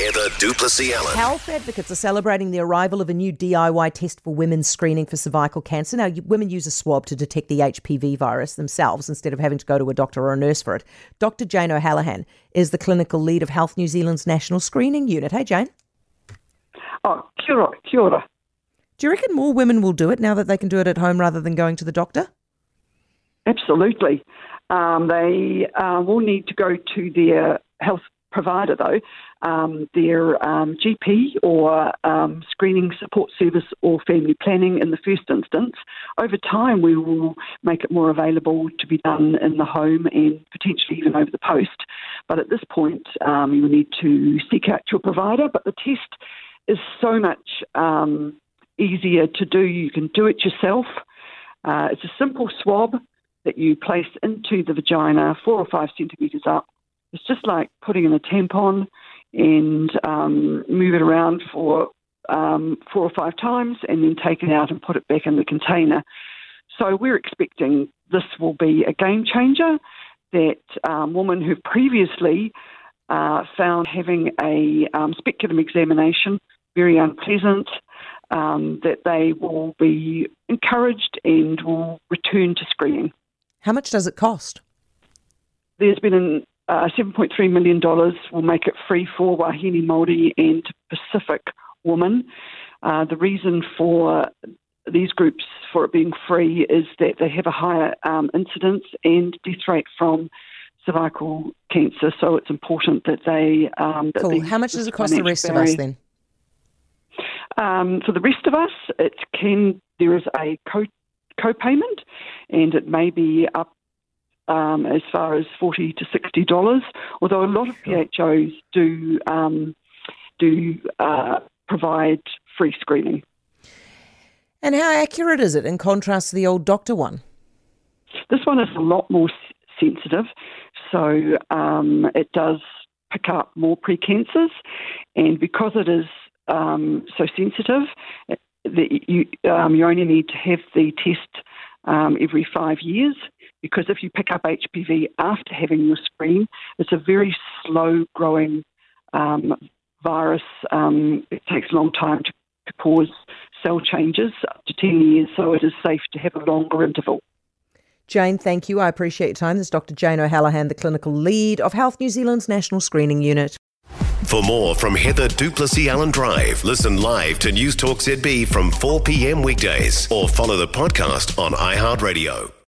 Heather du Plessis-Allan. Health advocates are celebrating the arrival of a new DIY test for women's screening for cervical cancer. Now, women use a swab to detect the HPV virus themselves instead of having to go to a doctor or a nurse for it. Dr. Jane O'Hallahan is the clinical lead of Health New Zealand's national screening unit. Hey, Jane. Oh, kia ora, kia ora. Do you reckon more women will do it now that they can do it at home rather than going to the doctor? Absolutely. Um, they uh, will need to go to their health provider, though, um, their um, GP or um, screening support service or family planning in the first instance. Over time, we will make it more available to be done in the home and potentially even over the post. But at this point, um, you need to seek out your provider. But the test is so much um, easier to do. You can do it yourself. Uh, it's a simple swab that you place into the vagina, four or five centimetres up. It's just like putting in a tampon and um, move it around for um, four or five times and then take it out and put it back in the container. So we're expecting this will be a game changer. That um, women who previously uh, found having a um, speculum examination very unpleasant, um, that they will be encouraged and will return to screening. How much does it cost? There's been an uh, $7.3 million will make it free for Wahine Māori and Pacific women. Uh, the reason for these groups for it being free is that they have a higher um, incidence and death rate from cervical cancer. So it's important that they. Um, that cool. How much does it cost the rest barrier. of us then? Um, for the rest of us, it can. There is a co co-payment, and it may be up um, as far as forty to sixty dollars. Although a lot of PHOs do um, do uh, provide free screening. And how accurate is it in contrast to the old doctor one? This one is a lot more sensitive, so um, it does pick up more precancers, and because it is um, so sensitive, that you, um, you only need to have the test um, every five years because if you pick up HPV after having your screen, it's a very slow growing um, virus. Um, it takes a long time to, to cause cell changes, up to 10 years, so it is safe to have a longer interval. Jane, thank you. I appreciate your time. This is Dr. Jane O'Hallahan, the clinical lead of Health New Zealand's National Screening Unit. For more from Heather du Plessis-Allan Drive, listen live to News Talk ZB from 4 p.m. weekdays or follow the podcast on iHeartRadio.